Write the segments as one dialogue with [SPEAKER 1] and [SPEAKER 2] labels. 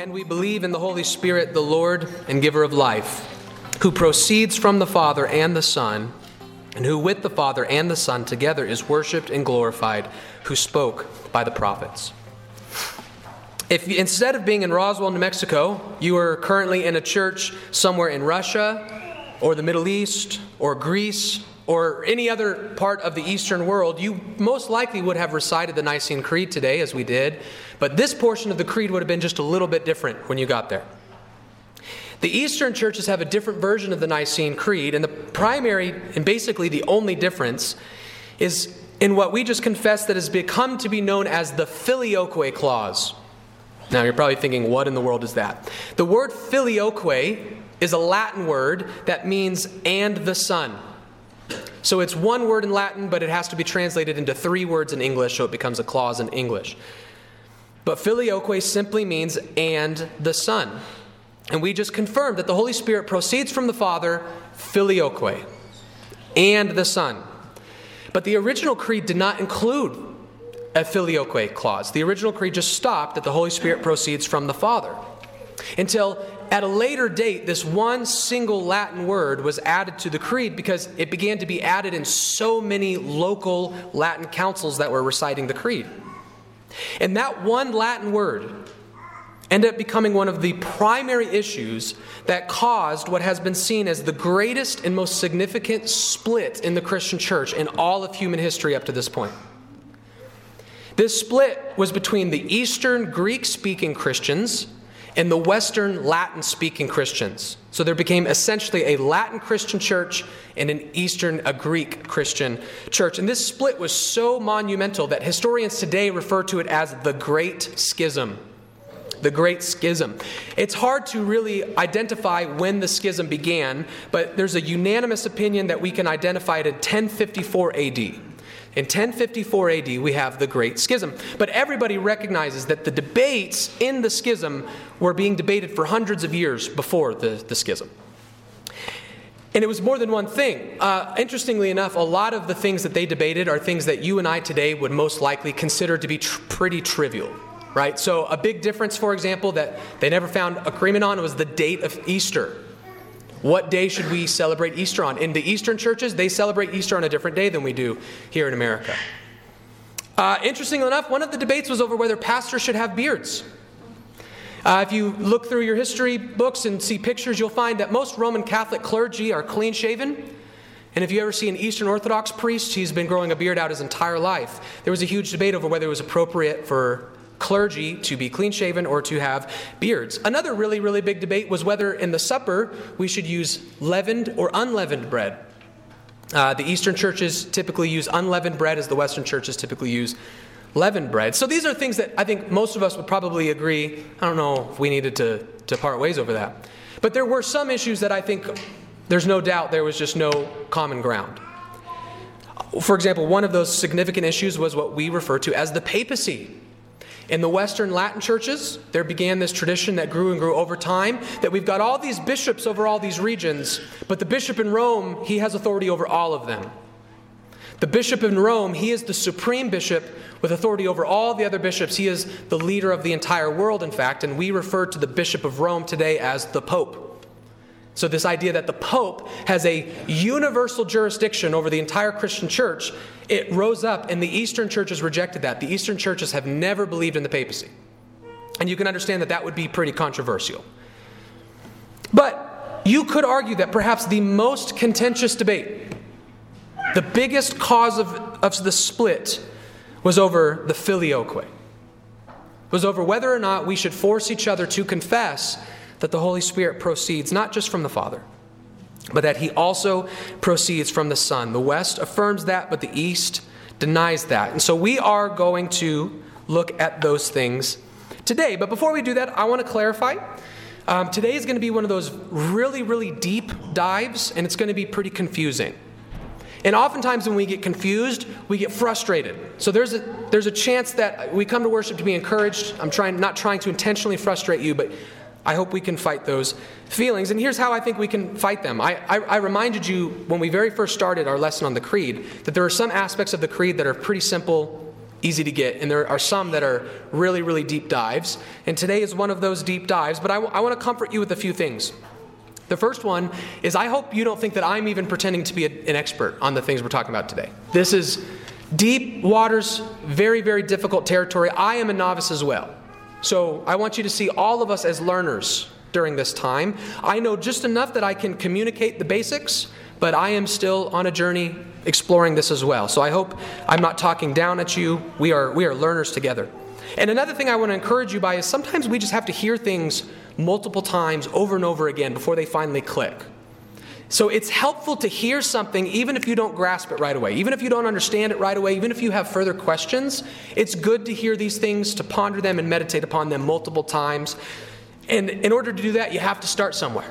[SPEAKER 1] And we believe in the Holy Spirit, the Lord and giver of life, who proceeds from the Father and the Son, and who with the Father and the Son together is worshiped and glorified, who spoke by the prophets. If instead of being in Roswell, New Mexico, you are currently in a church somewhere in Russia or the Middle East or Greece or any other part of the Eastern world, you most likely would have recited the Nicene Creed today, as we did, but this portion of the Creed would have been just a little bit different when you got there. The Eastern churches have a different version of the Nicene Creed, and the primary and basically the only difference is in what we just confessed that has become to be known as the filioque clause. Now, you're probably thinking, what in the world is that? The word filioque is a Latin word that means and the Son. So it's one word in Latin, but it has to be translated into three words in English, so it becomes a clause in English. But filioque simply means and the Son. And we just confirmed that the Holy Spirit proceeds from the Father, filioque, and the Son. But the original creed did not include a filioque clause. The original creed just stopped that the Holy Spirit proceeds from the Father. Until at a later date, this one single Latin word was added to the creed because it began to be added in so many local Latin councils that were reciting the creed. And that one Latin word ended up becoming one of the primary issues that caused what has been seen as the greatest and most significant split in the Christian church in all of human history up to this point. This split was between the Eastern Greek speaking Christians and the Western Latin speaking Christians. So there became essentially a Latin Christian church and an Eastern, a Greek Christian church. And this split was so monumental that historians today refer to it as the Great Schism. The Great Schism. It's hard to really identify when the schism began, but there's a unanimous opinion that we can identify it in 1054 AD. In 1054 AD, we have the Great Schism. But everybody recognizes that the debates in the schism were being debated for hundreds of years before the, the schism. And it was more than one thing. Uh, interestingly enough, a lot of the things that they debated are things that you and I today would most likely consider to be tr- pretty trivial, right? So, a big difference, for example, that they never found agreement on was the date of Easter. What day should we celebrate Easter on? In the Eastern churches, they celebrate Easter on a different day than we do here in America. Uh, interestingly enough, one of the debates was over whether pastors should have beards. Uh, if you look through your history books and see pictures, you'll find that most Roman Catholic clergy are clean shaven. And if you ever see an Eastern Orthodox priest, he's been growing a beard out his entire life. There was a huge debate over whether it was appropriate for clergy to be clean shaven or to have beards. Another really, really big debate was whether in the supper we should use leavened or unleavened bread. Uh, the Eastern churches typically use unleavened bread, as the Western churches typically use leavened bread. So these are things that I think most of us would probably agree. I don't know if we needed to, to part ways over that. But there were some issues that I think there's no doubt there was just no common ground. For example, one of those significant issues was what we refer to as the papacy. In the Western Latin churches, there began this tradition that grew and grew over time that we've got all these bishops over all these regions, but the bishop in Rome, he has authority over all of them. The bishop in Rome, he is the supreme bishop with authority over all the other bishops. He is the leader of the entire world, in fact, and we refer to the bishop of Rome today as the pope. So, this idea that the Pope has a universal jurisdiction over the entire Christian church, it rose up, and the Eastern churches rejected that. The Eastern churches have never believed in the papacy. And you can understand that that would be pretty controversial. But you could argue that perhaps the most contentious debate, the biggest cause of, of the split, was over the filioque, was over whether or not we should force each other to confess that the Holy Spirit proceeds not just from the Father, but that he also proceeds from the Son. The West affirms that, but the East denies that. And so we are going to look at those things today. But before we do that, I want to clarify. Um, today is going to be one of those really, really deep dives, and it's going to be pretty confusing. And oftentimes, when we get confused, we get frustrated. So there's a there's a chance that we come to worship to be encouraged. I'm trying not trying to intentionally frustrate you, but I hope we can fight those feelings. And here's how I think we can fight them. I, I, I, reminded you when we very first started our lesson on the creed that there are some aspects of the creed that are pretty simple easy to get, and there are some that are really, really deep dives. And today is one of those deep dives, but I want to comfort you with a few things. The first one is I hope you don't think that I'm even pretending to be a, an expert on the things we're talking about today. This is deep waters, very, very difficult territory. I am a novice as well. So I want you to see all of us as learners during this time. I know just enough that I can communicate the basics, but I am still on a journey exploring this as well. So I hope I'm not talking down at you. We are, we are learners together. And another thing I want to encourage you by is sometimes we just have to hear things multiple times over and over again before they finally click. So it's helpful to hear something even if you don't grasp it right away, even if you don't understand it right away, even if you have further questions. It's good to hear these things, to ponder them and meditate upon them multiple times. And in order to do that, you have to start somewhere.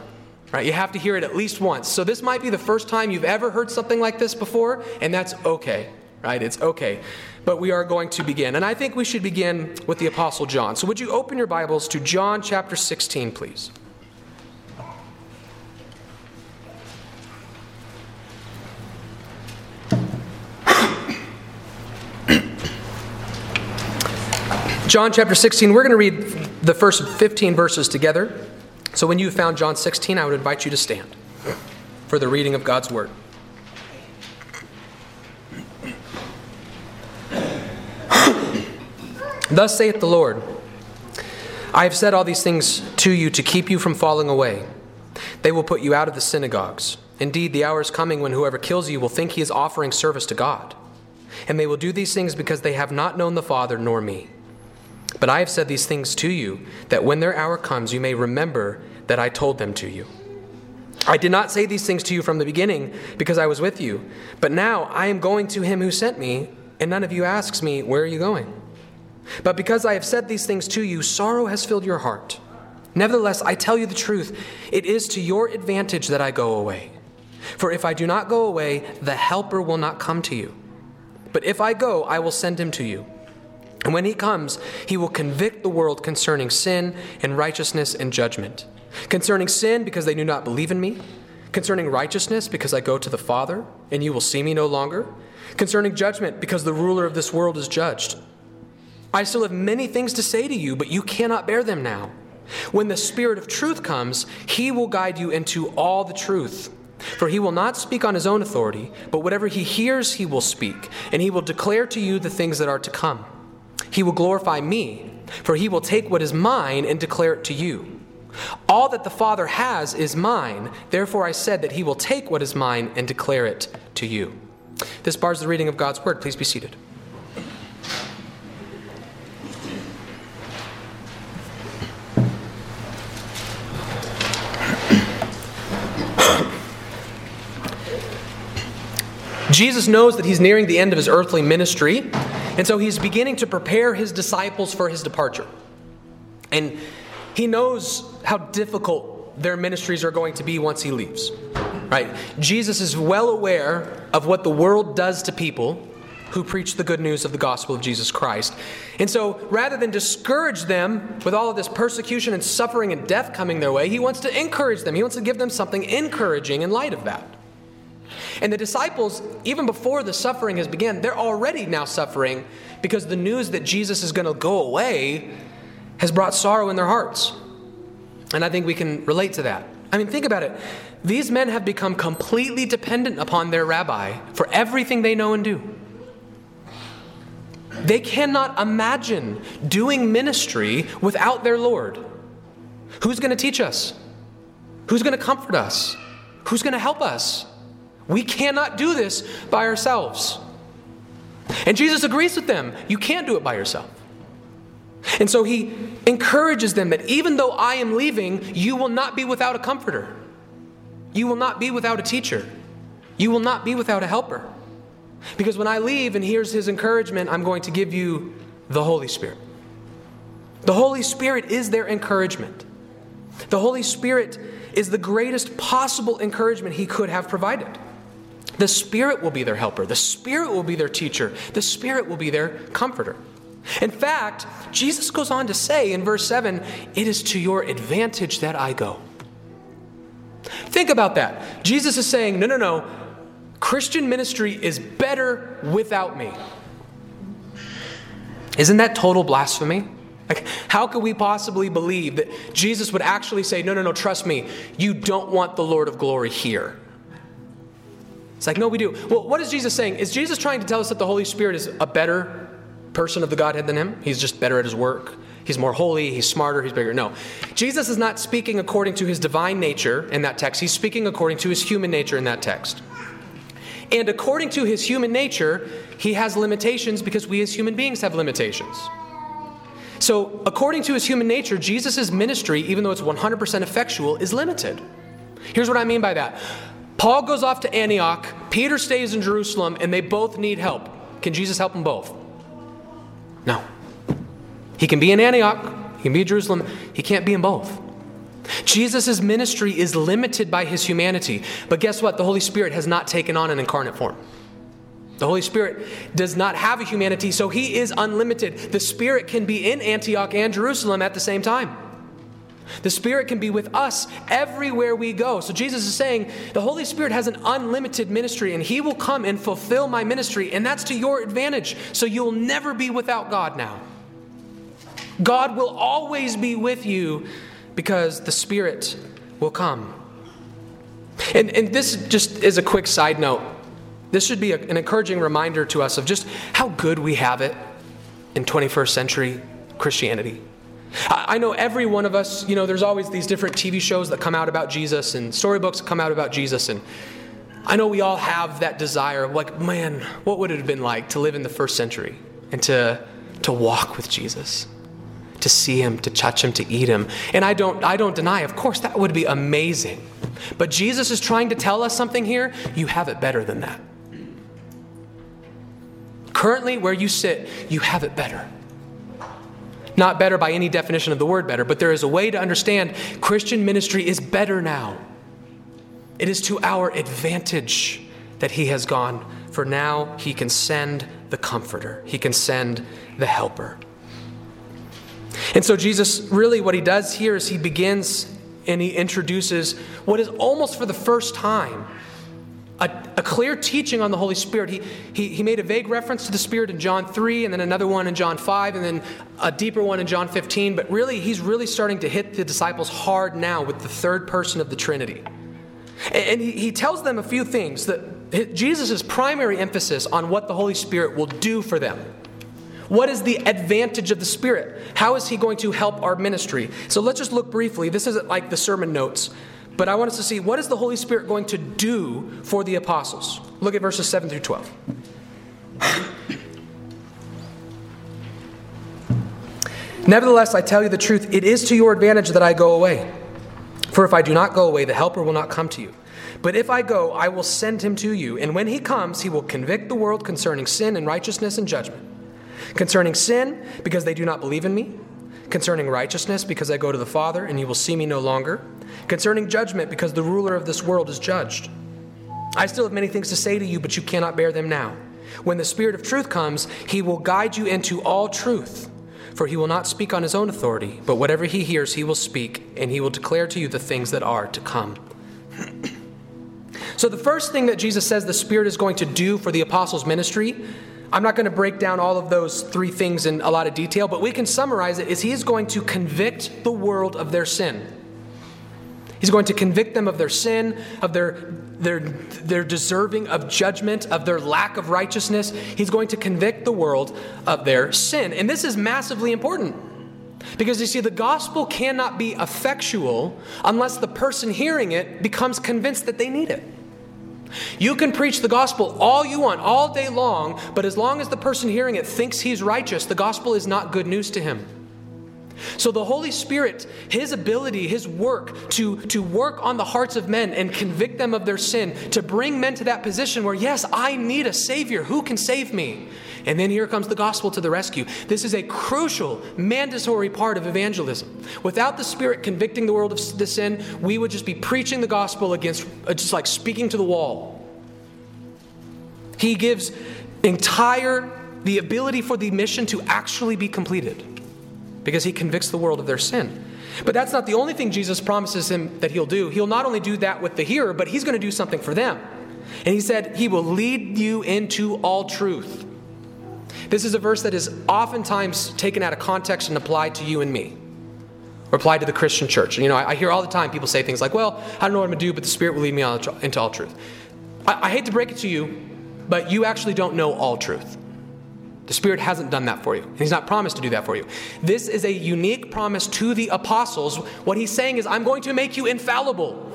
[SPEAKER 1] Right? You have to hear it at least once. So this might be the first time you've ever heard something like this before, and that's okay. Right? It's okay. But we are going to begin. And I think we should begin with the apostle John. So would you open your Bibles to John chapter 16, please? John chapter 16, we're going to read the first 15 verses together. So when you found John 16, I would invite you to stand for the reading of God's word. Thus saith the Lord I have said all these things to you to keep you from falling away. They will put you out of the synagogues. Indeed, the hour is coming when whoever kills you will think he is offering service to God. And they will do these things because they have not known the Father nor me. But I have said these things to you, that when their hour comes, you may remember that I told them to you. I did not say these things to you from the beginning because I was with you, but now I am going to him who sent me, and none of you asks me, Where are you going? But because I have said these things to you, sorrow has filled your heart. Nevertheless, I tell you the truth, it is to your advantage that I go away. For if I do not go away, the Helper will not come to you. But if I go, I will send him to you. And when he comes, he will convict the world concerning sin and righteousness and judgment. Concerning sin, because they do not believe in me. Concerning righteousness, because I go to the Father, and you will see me no longer. Concerning judgment, because the ruler of this world is judged. I still have many things to say to you, but you cannot bear them now. When the Spirit of truth comes, he will guide you into all the truth. For he will not speak on his own authority, but whatever he hears, he will speak, and he will declare to you the things that are to come. He will glorify me, for he will take what is mine and declare it to you. All that the Father has is mine, therefore I said that he will take what is mine and declare it to you. This bars the reading of God's word. Please be seated. Jesus knows that he's nearing the end of his earthly ministry, and so he's beginning to prepare his disciples for his departure. And he knows how difficult their ministries are going to be once he leaves. Right? Jesus is well aware of what the world does to people who preach the good news of the gospel of Jesus Christ. And so, rather than discourage them with all of this persecution and suffering and death coming their way, he wants to encourage them. He wants to give them something encouraging in light of that. And the disciples, even before the suffering has begun, they're already now suffering because the news that Jesus is going to go away has brought sorrow in their hearts. And I think we can relate to that. I mean, think about it. These men have become completely dependent upon their rabbi for everything they know and do. They cannot imagine doing ministry without their Lord. Who's going to teach us? Who's going to comfort us? Who's going to help us? We cannot do this by ourselves. And Jesus agrees with them. You can't do it by yourself. And so he encourages them that even though I am leaving, you will not be without a comforter. You will not be without a teacher. You will not be without a helper. Because when I leave, and here's his encouragement, I'm going to give you the Holy Spirit. The Holy Spirit is their encouragement. The Holy Spirit is the greatest possible encouragement he could have provided. The Spirit will be their helper. The Spirit will be their teacher. The Spirit will be their comforter. In fact, Jesus goes on to say in verse 7 it is to your advantage that I go. Think about that. Jesus is saying, no, no, no. Christian ministry is better without me. Isn't that total blasphemy? Like, how could we possibly believe that Jesus would actually say, No, no, no, trust me, you don't want the Lord of glory here? It's like, no, we do. Well, what is Jesus saying? Is Jesus trying to tell us that the Holy Spirit is a better person of the Godhead than him? He's just better at his work. He's more holy, he's smarter, he's bigger. No. Jesus is not speaking according to his divine nature in that text, he's speaking according to his human nature in that text. And according to his human nature, he has limitations because we as human beings have limitations. So, according to his human nature, Jesus' ministry, even though it's 100% effectual, is limited. Here's what I mean by that Paul goes off to Antioch, Peter stays in Jerusalem, and they both need help. Can Jesus help them both? No. He can be in Antioch, he can be in Jerusalem, he can't be in both. Jesus' ministry is limited by his humanity. But guess what? The Holy Spirit has not taken on an incarnate form. The Holy Spirit does not have a humanity, so he is unlimited. The Spirit can be in Antioch and Jerusalem at the same time. The Spirit can be with us everywhere we go. So Jesus is saying the Holy Spirit has an unlimited ministry, and He will come and fulfill my ministry, and that's to your advantage. So you'll never be without God now. God will always be with you because the Spirit will come. And, and this just is a quick side note. This should be a, an encouraging reminder to us of just how good we have it in 21st century Christianity. I, know every one of us, you know, there's always these different TV shows that come out about Jesus and storybooks that come out about Jesus. And I know we all have that desire of, like, man, what would it have been like to live in the first century and to, to walk with Jesus? to see him, to touch him, to eat him. And I don't, I don't deny, of course, that would be amazing. But Jesus is trying to tell us something here. You have it better than that. Currently, where you sit, you have it better. Not better by any definition of the word better, but there is a way to understand Christian ministry is better now. It is to our advantage that he has gone, for now he can send the comforter, he can send the helper. And so, Jesus, really, what he does here is he begins and he introduces what is almost for the first time a, a, clear teaching on the Holy Spirit. He, he, he made a vague reference to the Spirit in John 3, and then another one in John 5, and then a deeper one in John 15. But really, he's really starting to hit the disciples hard now with the third person of the Trinity. And, and he, he tells them a few things that Jesus' primary emphasis on what the Holy Spirit will do for them. What is the advantage of the Spirit? How is He going to help our ministry? So let's just look briefly. This isn't like the sermon notes, but I want us to see what is the Holy Spirit going to do for the apostles? Look at verses 7 through 12. Nevertheless, I tell you the truth, it is to your advantage that I go away. For if I do not go away, the Helper will not come to you. But if I go, I will send him to you. And when he comes, he will convict the world concerning sin and righteousness and judgment. Concerning sin, because they do not believe in me. Concerning righteousness, because I go to the Father, and you will see me no longer. Concerning judgment, because the ruler of this world is judged. I still have many things to say to you, but you cannot bear them now. When the Spirit of truth comes, he will guide you into all truth. For he will not speak on his own authority, but whatever he hears, he will speak, and he will declare to you the things that are to come. so, the first thing that Jesus says the Spirit is going to do for the apostles' ministry I'm not going to break down all of those three things in a lot of detail, but we can summarize it is he is going to convict the world of their sin. He's going to convict them of their sin, of their, their, their deserving of judgment, of their lack of righteousness. He's going to convict the world of their sin. And this is massively important. Because you see, the gospel cannot be effectual unless the person hearing it becomes convinced that they need it. You can preach the gospel all you want, all day long, but as long as the person hearing it thinks he's righteous, the gospel is not good news to him. So the Holy Spirit, his ability, his work to, to work on the hearts of men and convict them of their sin, to bring men to that position where, yes, I need a Savior. Who can save me? And then here comes the gospel to the rescue. This is a crucial, mandatory part of evangelism. Without the Spirit convicting the world of the sin, we would just be preaching the gospel against, uh, just like speaking to the wall. He gives entire, the ability for the mission to actually be completed because he convicts the world of their sin. But that's not the only thing Jesus promises him that he'll do. He'll not only do that with the hearer, but he's going to do something for them. And he said, He will lead you into all truth. This is a verse that is oftentimes taken out of context and applied to you and me, or applied to the Christian church. You know, I, I hear all the time people say things like, well, I don't know what I'm going to do, but the Spirit will lead me on, into all truth. I, I hate to break it to you, but you actually don't know all truth. The Spirit hasn't done that for you, He's not promised to do that for you. This is a unique promise to the apostles. What He's saying is, I'm going to make you infallible.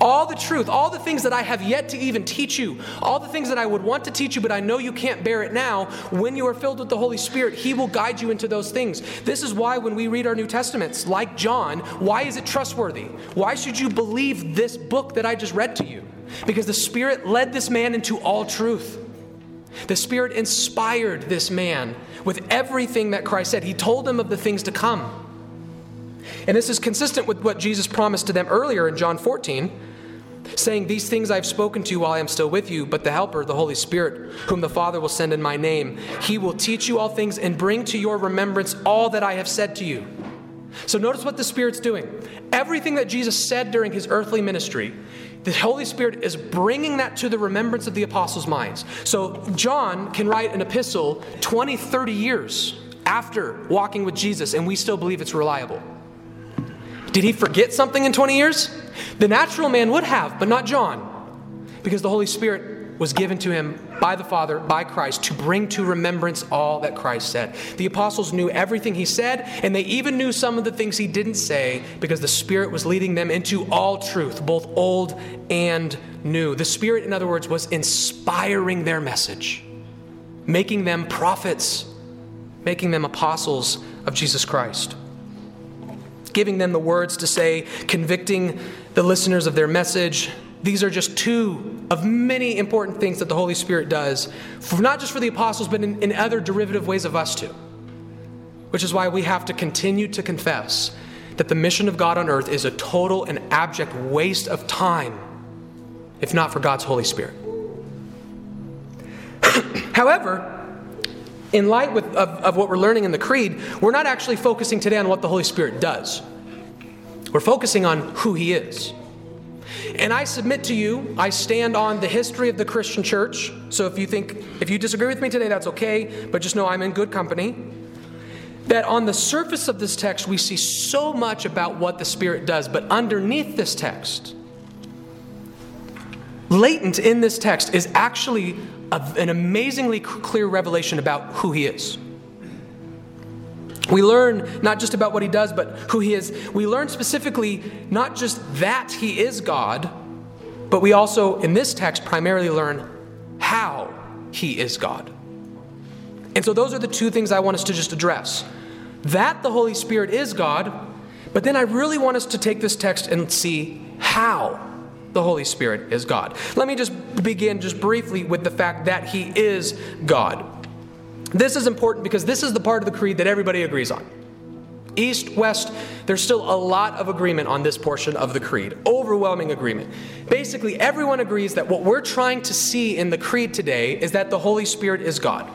[SPEAKER 1] All the truth, all the things that I have yet to even teach you, all the things that I would want to teach you, but I know you can't bear it now, when you are filled with the Holy Spirit, He will guide you into those things. This is why when we read our New Testaments, like John, why is it trustworthy? Why should you believe this book that I just read to you? Because the Spirit led this man into all truth. The Spirit inspired this man with everything that Christ said. He told him of the things to come. And this is consistent with what Jesus promised to them earlier in John 14, saying, These things I've spoken to you while I am still with you, but the Helper, the Holy Spirit, whom the Father will send in my name, he will teach you all things and bring to your remembrance all that I have said to you. So notice what the Spirit's doing. Everything that Jesus said during his earthly ministry, the Holy Spirit is bringing that to the remembrance of the apostles' minds. So John can write an epistle 20, 30 years after walking with Jesus, and we still believe it's reliable. Did he forget something in 20 years? The natural man would have, but not John, because the Holy Spirit was given to him by the Father, by Christ, to bring to remembrance all that Christ said. The apostles knew everything he said, and they even knew some of the things he didn't say because the Spirit was leading them into all truth, both old and new. The Spirit, in other words, was inspiring their message, making them prophets, making them apostles of Jesus Christ giving them the words to say, convicting the listeners of their message, these are just two of many important things that the Holy Spirit does, for, not just for the apostles, but in, in other derivative ways of us too. Which is why we have to continue to confess that the mission of God on earth is a total and abject waste of time, if not for God's Holy Spirit. However, in light with, of, of what we're learning in the Creed, we're not actually focusing today on what the Holy Spirit does. We're focusing on who He is. And I submit to you, I stand on the history of the Christian church. So if you think, if you disagree with me today, that's okay, but just know I'm in good company. That on the surface of this text, we see so much about what the Spirit does, but underneath this text, latent in this text, is actually a, an amazingly clear revelation about who He is. We learn not just about what he does, but who he is. We learn specifically not just that he is God, but we also, in this text, primarily learn how he is God. And so, those are the two things I want us to just address that the Holy Spirit is God, but then I really want us to take this text and see how the Holy Spirit is God. Let me just begin just briefly with the fact that he is God. This is important because this is the part of the creed that everybody agrees on. East, West, there's still a lot of agreement on this portion of the creed. Overwhelming agreement. Basically, everyone agrees that what we're trying to see in the creed today is that the Holy Spirit is God.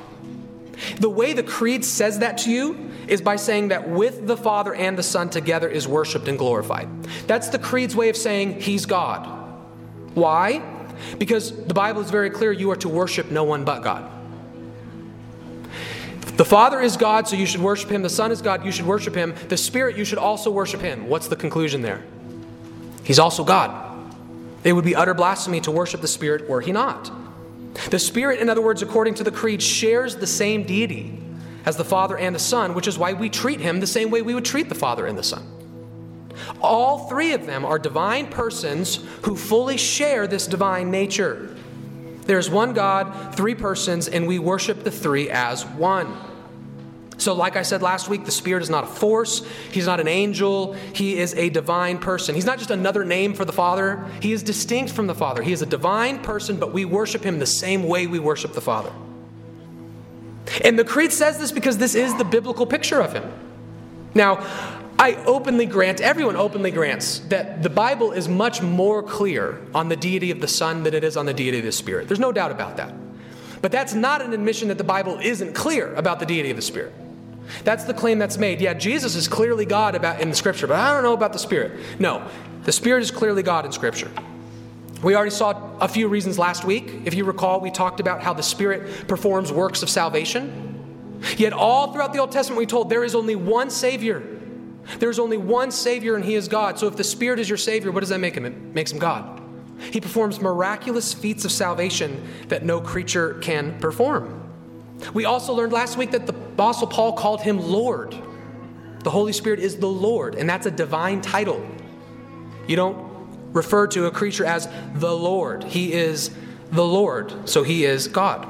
[SPEAKER 1] The way the creed says that to you is by saying that with the Father and the Son together is worshiped and glorified. That's the creed's way of saying He's God. Why? Because the Bible is very clear you are to worship no one but God. The Father is God, so you should worship him. The Son is God, you should worship him. The Spirit, you should also worship him. What's the conclusion there? He's also God. It would be utter blasphemy to worship the Spirit were he not. The Spirit, in other words, according to the Creed, shares the same deity as the Father and the Son, which is why we treat him the same way we would treat the Father and the Son. All three of them are divine persons who fully share this divine nature. There's one God, three persons, and we worship the three as one. So, like I said last week, the Spirit is not a force. He's not an angel. He is a divine person. He's not just another name for the Father. He is distinct from the Father. He is a divine person, but we worship Him the same way we worship the Father. And the Creed says this because this is the biblical picture of Him. Now, I openly grant, everyone openly grants, that the Bible is much more clear on the deity of the Son than it is on the deity of the Spirit. There's no doubt about that. But that's not an admission that the Bible isn't clear about the deity of the Spirit. That's the claim that's made. Yeah, Jesus is clearly God about in the scripture, but I don't know about the Spirit. No, the Spirit is clearly God in scripture. We already saw a few reasons last week. If you recall, we talked about how the Spirit performs works of salvation. Yet, all throughout the Old Testament, we told there is only one Savior. There's only one Savior, and He is God. So, if the Spirit is your Savior, what does that make Him? It makes Him God. He performs miraculous feats of salvation that no creature can perform. We also learned last week that the Apostle Paul called Him Lord. The Holy Spirit is the Lord, and that's a divine title. You don't refer to a creature as the Lord. He is the Lord, so he is God.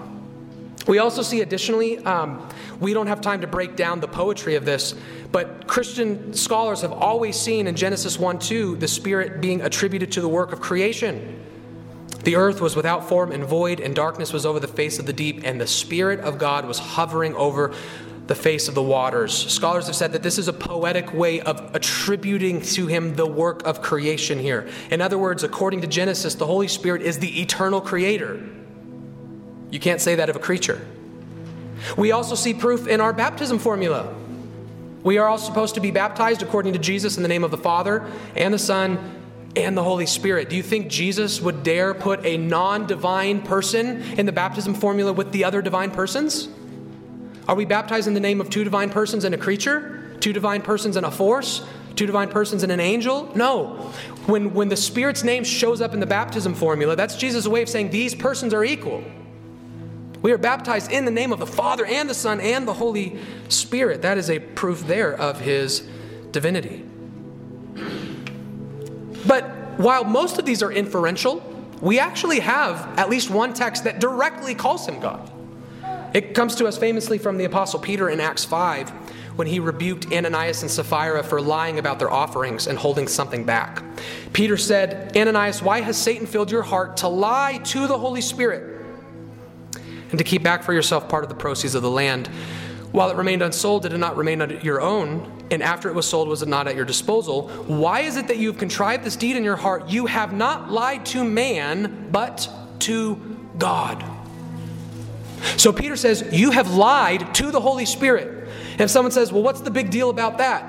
[SPEAKER 1] We also see additionally, um, we don't have time to break down the poetry of this, but Christian scholars have always seen in Genesis 1 2 the Spirit being attributed to the work of creation. The earth was without form and void, and darkness was over the face of the deep, and the Spirit of God was hovering over the face of the waters. Scholars have said that this is a poetic way of attributing to him the work of creation here. In other words, according to Genesis, the Holy Spirit is the eternal creator. You can't say that of a creature. We also see proof in our baptism formula. We are all supposed to be baptized according to Jesus in the name of the Father and the Son and the Holy Spirit. Do you think Jesus would dare put a non divine person in the baptism formula with the other divine persons? Are we baptized in the name of two divine persons and a creature? Two divine persons and a force? Two divine persons and an angel? No. When, when the Spirit's name shows up in the baptism formula, that's Jesus' way of saying these persons are equal. We are baptized in the name of the Father and the Son and the Holy Spirit. That is a proof there of his divinity. But while most of these are inferential, we actually have at least one text that directly calls him God. It comes to us famously from the Apostle Peter in Acts 5 when he rebuked Ananias and Sapphira for lying about their offerings and holding something back. Peter said, Ananias, why has Satan filled your heart to lie to the Holy Spirit and to keep back for yourself part of the proceeds of the land? While it remained unsold, did it not remain your own? And after it was sold, was it not at your disposal? Why is it that you have contrived this deed in your heart? You have not lied to man, but to God. So Peter says, You have lied to the Holy Spirit. And if someone says, Well, what's the big deal about that?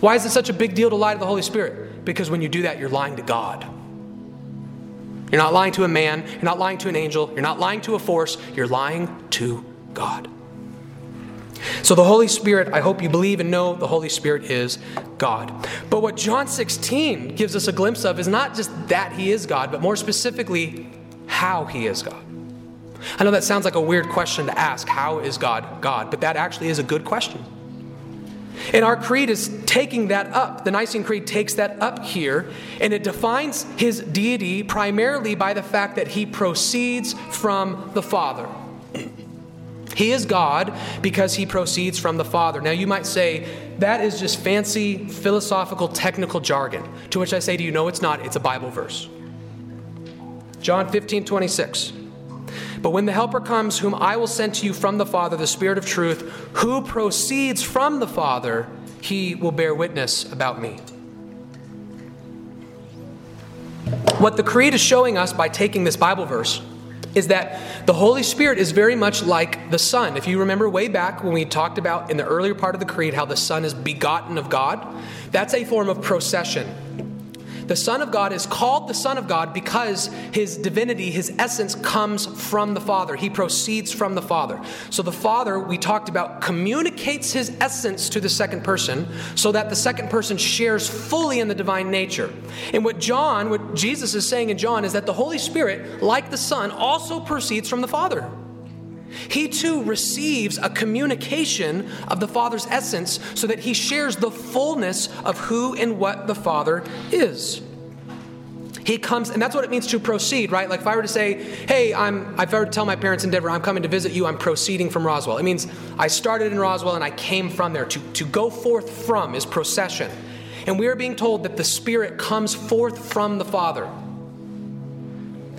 [SPEAKER 1] Why is it such a big deal to lie to the Holy Spirit? Because when you do that, you're lying to God. You're not lying to a man, you're not lying to an angel, you're not lying to a force, you're lying to God. So, the Holy Spirit, I hope you believe and know the Holy Spirit is God. But what John 16 gives us a glimpse of is not just that He is God, but more specifically, how He is God. I know that sounds like a weird question to ask how is God God? But that actually is a good question. And our creed is taking that up. The Nicene Creed takes that up here, and it defines his deity primarily by the fact that he proceeds from the Father. He is God because he proceeds from the Father. Now, you might say, that is just fancy, philosophical, technical jargon. To which I say to you, no, it's not. It's a Bible verse. John 15, 26. But when the Helper comes, whom I will send to you from the Father, the Spirit of truth, who proceeds from the Father, he will bear witness about me. What the Creed is showing us by taking this Bible verse is that the Holy Spirit is very much like the Son. If you remember way back when we talked about in the earlier part of the Creed how the Son is begotten of God, that's a form of procession. The Son of God is called the Son of God because his divinity, his essence, comes from the Father. He proceeds from the Father. So the Father, we talked about, communicates his essence to the second person so that the second person shares fully in the divine nature. And what John, what Jesus is saying in John, is that the Holy Spirit, like the Son, also proceeds from the Father. He too receives a communication of the Father's essence so that he shares the fullness of who and what the Father is. He comes, and that's what it means to proceed, right? Like if I were to say, hey, I'm, if I were to tell my parents in Denver, I'm coming to visit you, I'm proceeding from Roswell. It means I started in Roswell and I came from there. To, to go forth from is procession. And we are being told that the Spirit comes forth from the Father.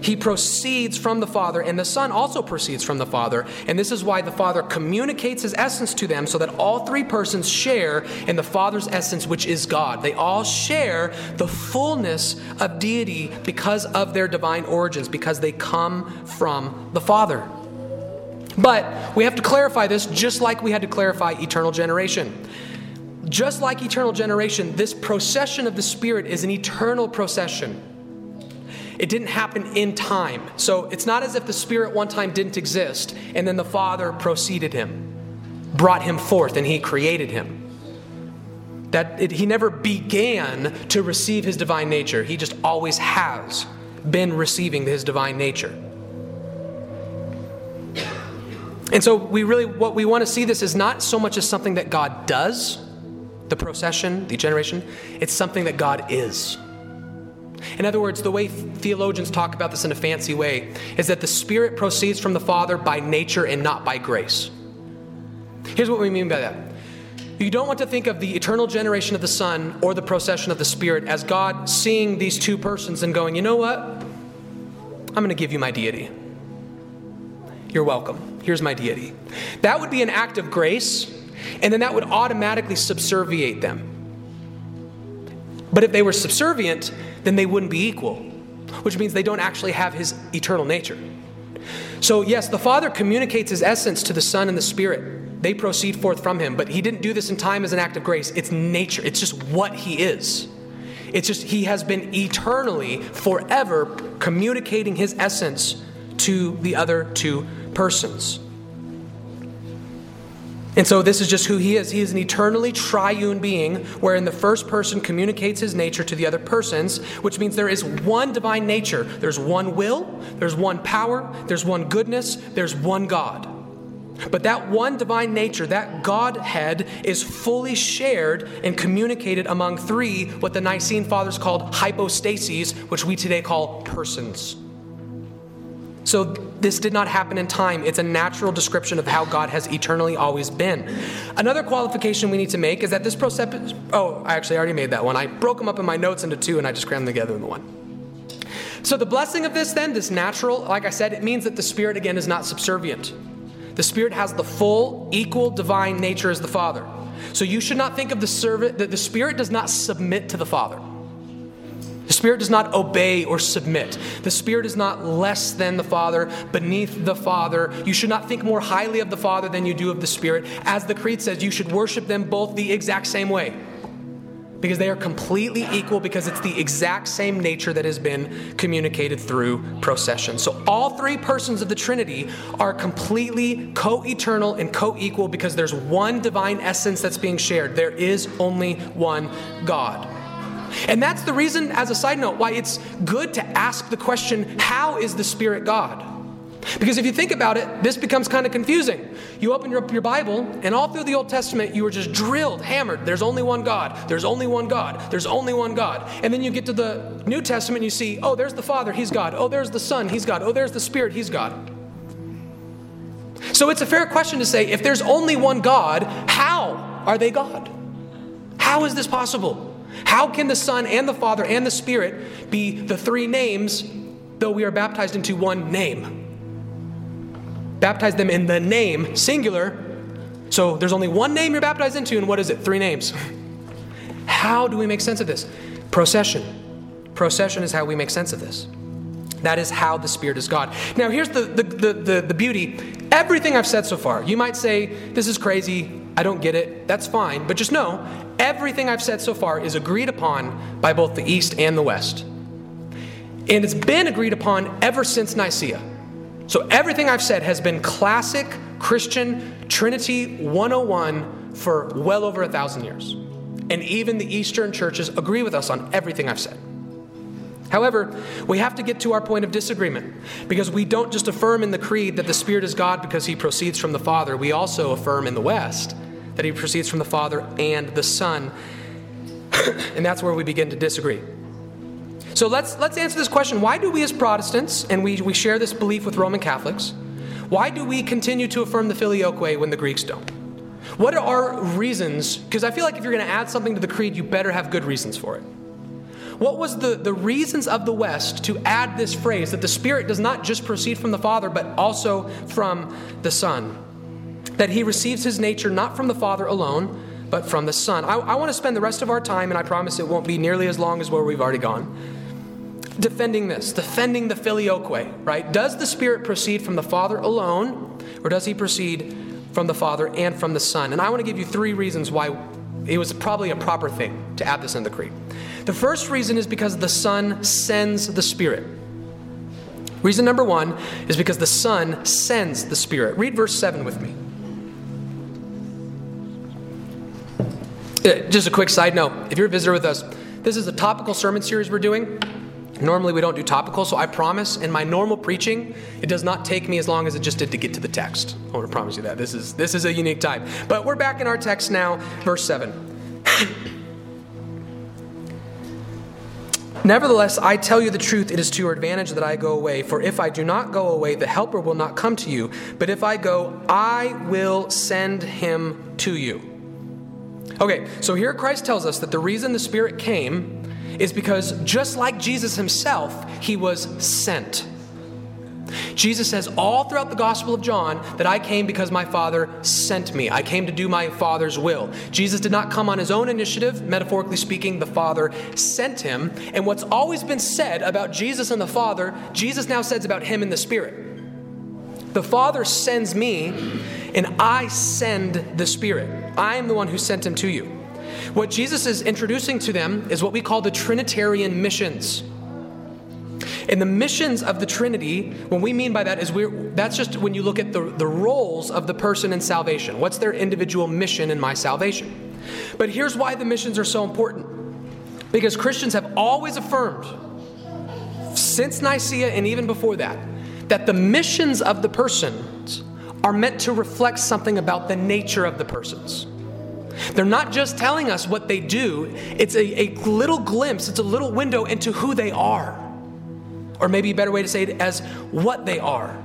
[SPEAKER 1] He proceeds from the Father, and the Son also proceeds from the Father. And this is why the Father communicates his essence to them so that all three persons share in the Father's essence, which is God. They all share the fullness of deity because of their divine origins, because they come from the Father. But we have to clarify this just like we had to clarify eternal generation. Just like eternal generation, this procession of the Spirit is an eternal procession. It didn't happen in time. So it's not as if the Spirit one time didn't exist and then the Father proceeded him, brought him forth, and he created him. That it, he never began to receive his divine nature, he just always has been receiving his divine nature. And so we really what we want to see this is not so much as something that God does, the procession, the generation, it's something that God is. In other words, the way theologians talk about this in a fancy way is that the Spirit proceeds from the Father by nature and not by grace. Here's what we mean by that. You don't want to think of the eternal generation of the Son or the procession of the Spirit as God seeing these two persons and going, you know what? I'm going to give you my deity. You're welcome. Here's my deity. That would be an act of grace, and then that would automatically subserviate them. But if they were subservient, then they wouldn't be equal, which means they don't actually have his eternal nature. So, yes, the Father communicates his essence to the Son and the Spirit. They proceed forth from him, but he didn't do this in time as an act of grace. It's nature, it's just what he is. It's just he has been eternally, forever communicating his essence to the other two persons. And so this is just who he is. He is an eternally triune being, wherein the first person communicates his nature to the other persons, which means there is one divine nature. There's one will, there's one power, there's one goodness, there's one God. But that one divine nature, that Godhead, is fully shared and communicated among three, what the Nicene Fathers called hypostases, which we today call persons. So this did not happen in time. It's a natural description of how God has eternally always been. Another qualification we need to make is that this process. Oh, I actually already made that one. I broke them up in my notes into two and I just crammed them together in the one. So the blessing of this, then, this natural, like I said, it means that the Spirit, again, is not subservient. The Spirit has the full, equal, divine nature as the Father. So you should not think of the servant, that the Spirit does not submit to the Father. The Spirit does not obey or submit. The Spirit is not less than the Father, beneath the Father. You should not think more highly of the Father than you do of the Spirit. As the Creed says, you should worship them both the exact same way. Because they are completely equal, because it's the exact same nature that has been communicated through procession. So, all three persons of the Trinity are completely co eternal and co equal because there's one divine essence that's being shared. There is only one God. And that's the reason, as a side note, why it's good to ask the question how is the Spirit God? Because if you think about it, this becomes kind of confusing. You open up your Bible, and all through the Old Testament, you were just drilled, hammered. There's only one God. There's only one God. There's only one God. And then you get to the New Testament, and you see, oh, there's the Father, He's God. Oh, there's the Son, He's God. Oh, there's the Spirit, He's God. So it's a fair question to say if there's only one God, how are they God? How is this possible? How can the Son and the Father and the Spirit be the three names, though we are baptized into one name? Baptize them in the name, singular. So there's only one name you're baptized into, and what is it? Three names. How do we make sense of this? Procession. Procession is how we make sense of this. That is how the Spirit is God. Now, here's the, the, the, the, the beauty. Everything I've said so far, you might say, this is crazy, I don't get it, that's fine. But just know, everything I've said so far is agreed upon by both the East and the West. And it's been agreed upon ever since Nicaea. So everything I've said has been classic Christian Trinity 101 for well over a thousand years. And even the Eastern churches agree with us on everything I've said. However, we have to get to our point of disagreement because we don't just affirm in the Creed that the Spirit is God because he proceeds from the Father. We also affirm in the West that he proceeds from the Father and the Son. and that's where we begin to disagree. So let's, let's answer this question why do we as Protestants, and we, we share this belief with Roman Catholics, why do we continue to affirm the filioque when the Greeks don't? What are our reasons? Because I feel like if you're going to add something to the creed, you better have good reasons for it. What was the, the reasons of the West to add this phrase that the Spirit does not just proceed from the Father, but also from the Son? That he receives his nature not from the Father alone, but from the Son. I, I want to spend the rest of our time, and I promise it won't be nearly as long as where we've already gone, defending this, defending the filioque, right? Does the Spirit proceed from the Father alone, or does he proceed from the Father and from the Son? And I want to give you three reasons why it was probably a proper thing to add this in the creed. The first reason is because the Son sends the Spirit. Reason number one is because the Son sends the Spirit. Read verse 7 with me. Uh, just a quick side note if you're a visitor with us, this is a topical sermon series we're doing. Normally, we don't do topical, so I promise in my normal preaching, it does not take me as long as it just did to get to the text. I want to promise you that. This is, this is a unique time. But we're back in our text now, verse 7. Nevertheless, I tell you the truth, it is to your advantage that I go away. For if I do not go away, the Helper will not come to you. But if I go, I will send him to you. Okay, so here Christ tells us that the reason the Spirit came is because just like Jesus himself, he was sent. Jesus says all throughout the Gospel of John that I came because my Father sent me. I came to do my Father's will. Jesus did not come on his own initiative. Metaphorically speaking, the Father sent him. And what's always been said about Jesus and the Father, Jesus now says about him and the Spirit. The Father sends me, and I send the Spirit. I am the one who sent him to you. What Jesus is introducing to them is what we call the Trinitarian missions. And the missions of the Trinity, what we mean by that is we're that's just when you look at the, the roles of the person in salvation. What's their individual mission in my salvation? But here's why the missions are so important. Because Christians have always affirmed, since Nicaea and even before that, that the missions of the persons are meant to reflect something about the nature of the persons. They're not just telling us what they do, it's a, a little glimpse, it's a little window into who they are. Or maybe a better way to say it as what they are.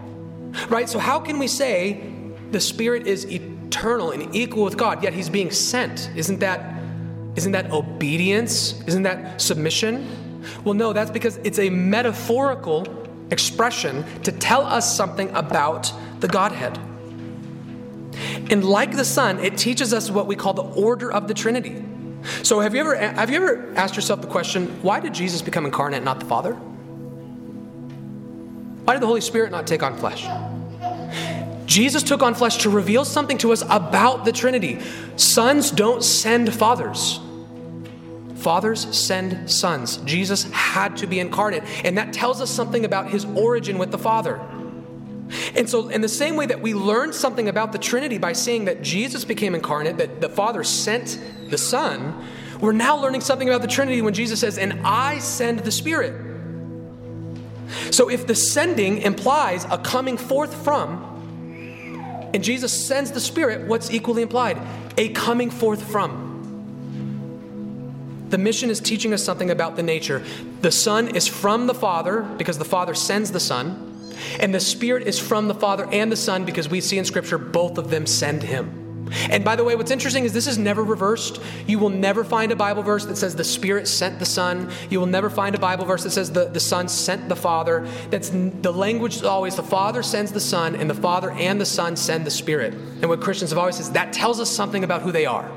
[SPEAKER 1] Right? So, how can we say the Spirit is eternal and equal with God, yet He's being sent? Isn't that, isn't that obedience? Isn't that submission? Well, no, that's because it's a metaphorical expression to tell us something about the Godhead. And like the Son, it teaches us what we call the order of the Trinity. So have you ever have you ever asked yourself the question, why did Jesus become incarnate, not the Father? Why did the Holy Spirit not take on flesh? Jesus took on flesh to reveal something to us about the Trinity. Sons don't send fathers. Fathers send sons. Jesus had to be incarnate, and that tells us something about his origin with the Father. And so, in the same way that we learn something about the Trinity by seeing that Jesus became incarnate, that the Father sent the Son, we're now learning something about the Trinity when Jesus says, And I send the Spirit. So, if the sending implies a coming forth from, and Jesus sends the Spirit, what's equally implied? A coming forth from. The mission is teaching us something about the nature. The Son is from the Father because the Father sends the Son. And the Spirit is from the Father and the Son because we see in Scripture both of them send him. And by the way, what's interesting is this is never reversed. You will never find a Bible verse that says the Spirit sent the Son. You will never find a Bible verse that says the, the Son sent the Father. That's the language is always the Father sends the Son, and the Father and the Son send the Spirit. And what Christians have always said, that tells us something about who they are.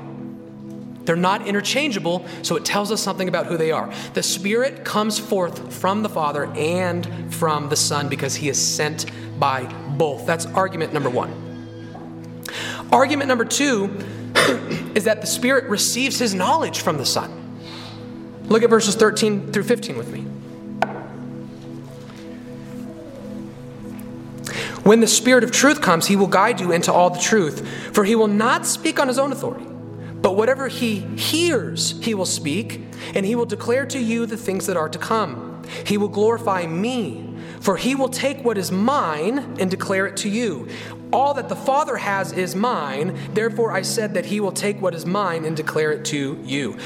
[SPEAKER 1] They're not interchangeable, so it tells us something about who they are. The Spirit comes forth from the Father and from the Son because he is sent by both. That's argument number one. Argument number two is that the Spirit receives his knowledge from the Son. Look at verses 13 through 15 with me. When the Spirit of truth comes, he will guide you into all the truth, for he will not speak on his own authority. But whatever he hears, he will speak, and he will declare to you the things that are to come. He will glorify me, for he will take what is mine and declare it to you. All that the Father has is mine, therefore I said that he will take what is mine and declare it to you.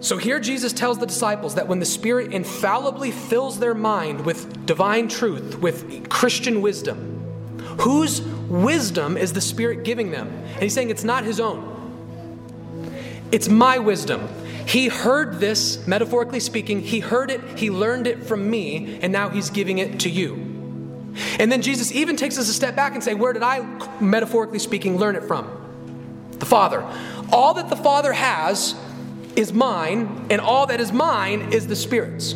[SPEAKER 1] So here Jesus tells the disciples that when the Spirit infallibly fills their mind with divine truth, with Christian wisdom, whose wisdom is the Spirit giving them? And he's saying it's not his own. It's my wisdom. He heard this, metaphorically speaking, he heard it, he learned it from me, and now he's giving it to you. And then Jesus even takes us a step back and say, Where did I, metaphorically speaking, learn it from? The Father. All that the Father has is mine, and all that is mine is the Spirit's.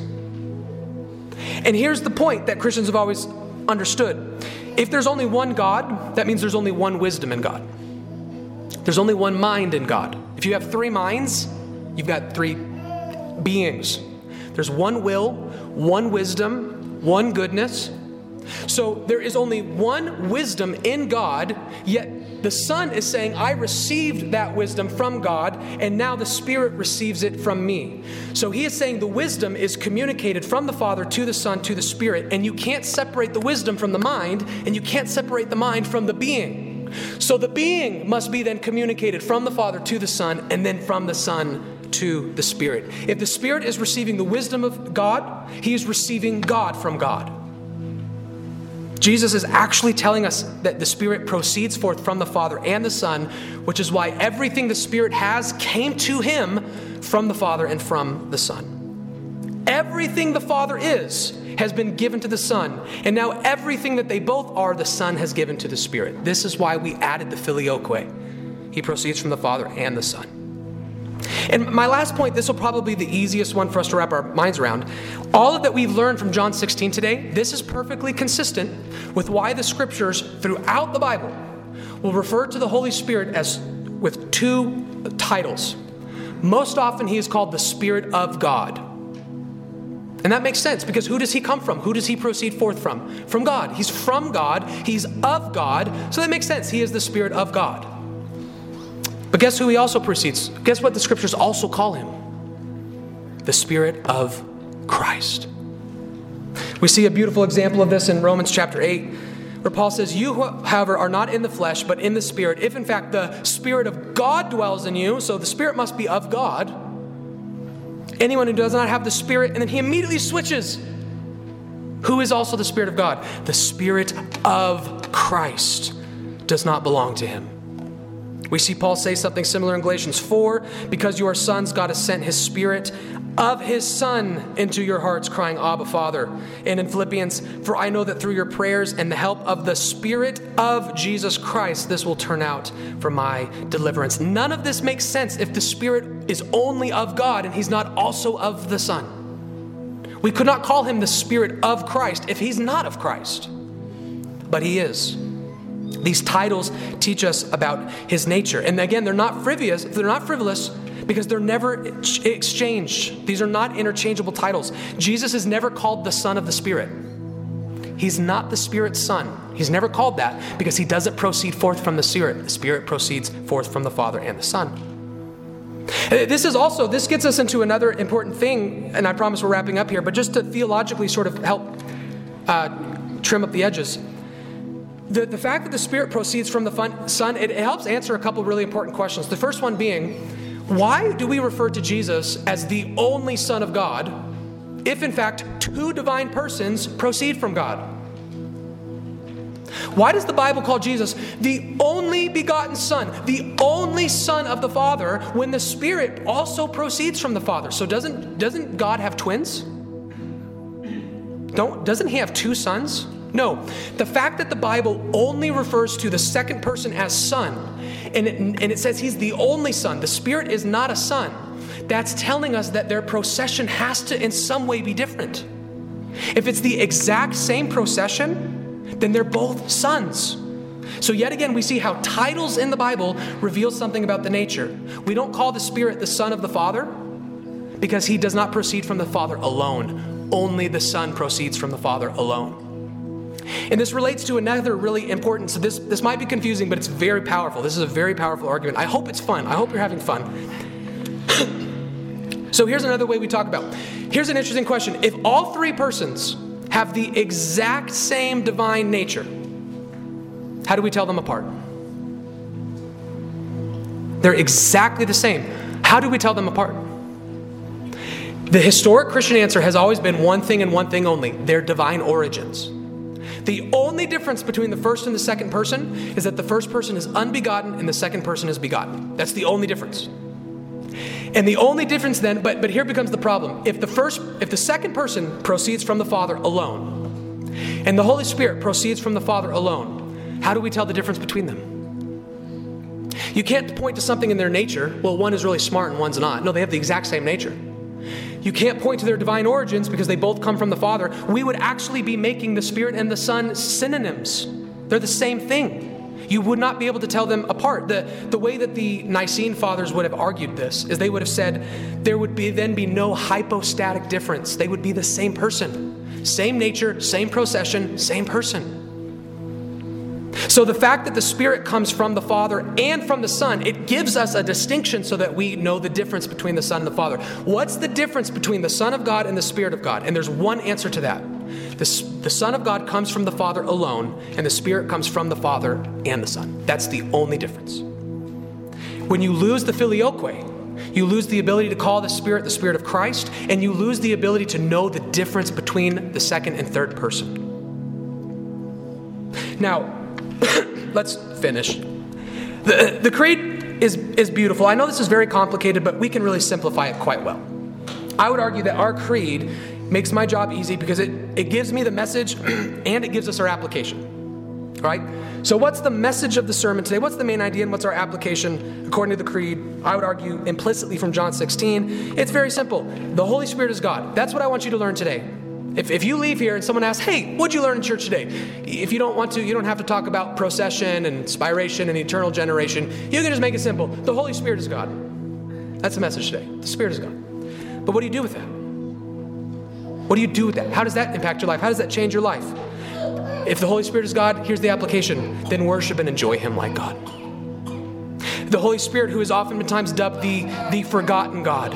[SPEAKER 1] And here's the point that Christians have always understood if there's only one God, that means there's only one wisdom in God. There's only one mind in God. If you have three minds, you've got three beings. There's one will, one wisdom, one goodness. So there is only one wisdom in God, yet the Son is saying, I received that wisdom from God, and now the Spirit receives it from me. So he is saying the wisdom is communicated from the Father to the Son to the Spirit, and you can't separate the wisdom from the mind, and you can't separate the mind from the being. So the being must be then communicated from the Father to the Son, and then from the Son to the Spirit. If the Spirit is receiving the wisdom of God, he is receiving God from God. Jesus is actually telling us that the Spirit proceeds forth from the Father and the Son, which is why everything the Spirit has came to him from the Father and from the Son. Everything the Father is has been given to the Son, and now everything that they both are, the Son has given to the Spirit. This is why we added the filioque. He proceeds from the Father and the Son. And my last point, this will probably be the easiest one for us to wrap our minds around. All of that we've learned from John 16 today, this is perfectly consistent with why the scriptures throughout the Bible will refer to the Holy Spirit as with two titles. Most often he is called the Spirit of God. And that makes sense because who does he come from? Who does he proceed forth from? From God. He's from God, he's of God, so that makes sense. He is the Spirit of God. But guess who he also proceeds? Guess what the scriptures also call him? The Spirit of Christ. We see a beautiful example of this in Romans chapter 8, where Paul says, You, however, are not in the flesh, but in the Spirit. If in fact the Spirit of God dwells in you, so the Spirit must be of God. Anyone who does not have the Spirit, and then he immediately switches. Who is also the Spirit of God? The Spirit of Christ does not belong to him. We see Paul say something similar in Galatians 4 because you are sons, God has sent his spirit of his Son into your hearts, crying, Abba, Father. And in Philippians, for I know that through your prayers and the help of the Spirit of Jesus Christ, this will turn out for my deliverance. None of this makes sense if the Spirit is only of God and he's not also of the Son. We could not call him the Spirit of Christ if he's not of Christ, but he is. These titles teach us about his nature. And again, they're not frivolous, they're not frivolous because they're never exchanged. These are not interchangeable titles. Jesus is never called the Son of the Spirit. He's not the Spirit's Son. He's never called that because he doesn't proceed forth from the Spirit. The Spirit proceeds forth from the Father and the Son. Uh, this is also, this gets us into another important thing, and I promise we're wrapping up here, but just to theologically sort of help uh, trim up the edges the, the fact that the Spirit proceeds from the fun, Son, it, it helps answer a couple really important questions. The first one being, why do we refer to Jesus as the only Son of God if, in fact, two divine persons proceed from God? Why does the Bible call Jesus the only begotten Son, the only Son of the Father, when the Spirit also proceeds from the Father? So doesn't, doesn't God have twins? Don't, doesn't he have two sons? No, the fact that the Bible only refers to the second person as son, and it, and it says he's the only son, the Spirit is not a son, that's telling us that their procession has to in some way be different. If it's the exact same procession, then they're both sons. So, yet again, we see how titles in the Bible reveal something about the nature. We don't call the Spirit the Son of the Father because he does not proceed from the Father alone. Only the Son proceeds from the Father alone. And this relates to another really important, so this, this might be confusing, but it's very powerful. This is a very powerful argument. I hope it's fun. I hope you're having fun. so here's another way we talk about. Here's an interesting question. If all three persons have the exact same divine nature, how do we tell them apart? They're exactly the same. How do we tell them apart? The historic Christian answer has always been one thing and one thing only their divine origins. The only difference between the first and the second person is that the first person is unbegotten and the second person is begotten. That's the only difference. And the only difference then, but, but here becomes the problem. If the first, if the second person proceeds from the Father alone, and the Holy Spirit proceeds from the Father alone, how do we tell the difference between them? You can't point to something in their nature. Well, one is really smart and one's not. No, they have the exact same nature. You can't point to their divine origins because they both come from the Father. We would actually be making the Spirit and the Son synonyms. They're the same thing. You would not be able to tell them apart. The, the way that the Nicene fathers would have argued this is they would have said there would be then be no hypostatic difference. They would be the same person. same nature, same procession, same person. So the fact that the Spirit comes from the Father and from the Son, it gives us a distinction so that we know the difference between the Son and the Father. What's the difference between the Son of God and the Spirit of God? And there's one answer to that. The, the Son of God comes from the Father alone, and the Spirit comes from the Father and the Son. That's the only difference. When you lose the filioque, you lose the ability to call the Spirit the Spirit of Christ, and you lose the ability to know the difference between the second and third person. Now, let's finish. The, the creed is, is beautiful. I know this is very complicated, but we can really simplify it quite well. I would argue that our creed makes my job easy because it, it gives me the message and it gives us our application. Right? So, what's the message of the sermon today? What's the main idea and what's our application according to the creed? I would argue implicitly from John 16. It's very simple. The Holy Spirit is God. That's what I want you to learn today. If, if you leave here and someone asks, hey, what'd you learn in church today? If you don't want to, you don't have to talk about procession and spiration and eternal generation. You can just make it simple. The Holy Spirit is God. That's the message today. The Spirit is God. But what do you do with that? What do you do with that? How does that impact your life? How does that change your life? If the Holy Spirit is God, here's the application. Then worship and enjoy Him like God. The Holy Spirit, who is oftentimes dubbed the, the forgotten God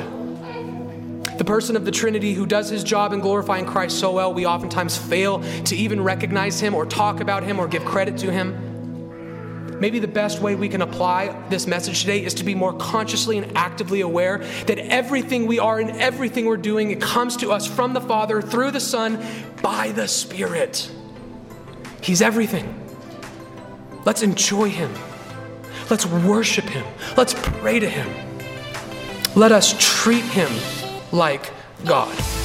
[SPEAKER 1] the person of the Trinity who does his job in glorifying Christ so well, we oftentimes fail to even recognize him or talk about him or give credit to him. Maybe the best way we can apply this message today is to be more consciously and actively aware that everything we are and everything we're doing it comes to us from the Father through the Son by the Spirit. He's everything. Let's enjoy him. Let's worship him. Let's pray to him. Let us treat him like God.